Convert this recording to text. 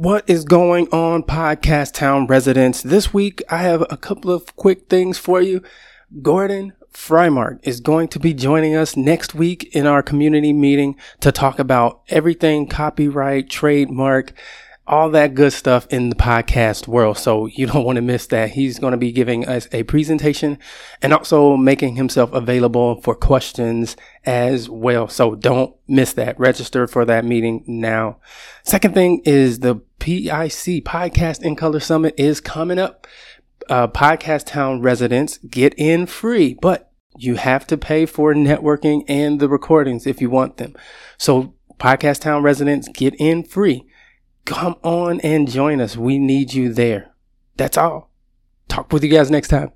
What is going on, Podcast Town residents? This week, I have a couple of quick things for you. Gordon Firemark is going to be joining us next week in our community meeting to talk about everything copyright, trademark, all that good stuff in the podcast world. So you don't want to miss that. He's going to be giving us a presentation and also making himself available for questions as well. So don't miss that. Register for that meeting now. Second thing is the PIC Podcast in Color Summit is coming up. Uh, Podcast Town residents get in free, but you have to pay for networking and the recordings if you want them. So Podcast Town residents get in free. Come on and join us. We need you there. That's all. Talk with you guys next time.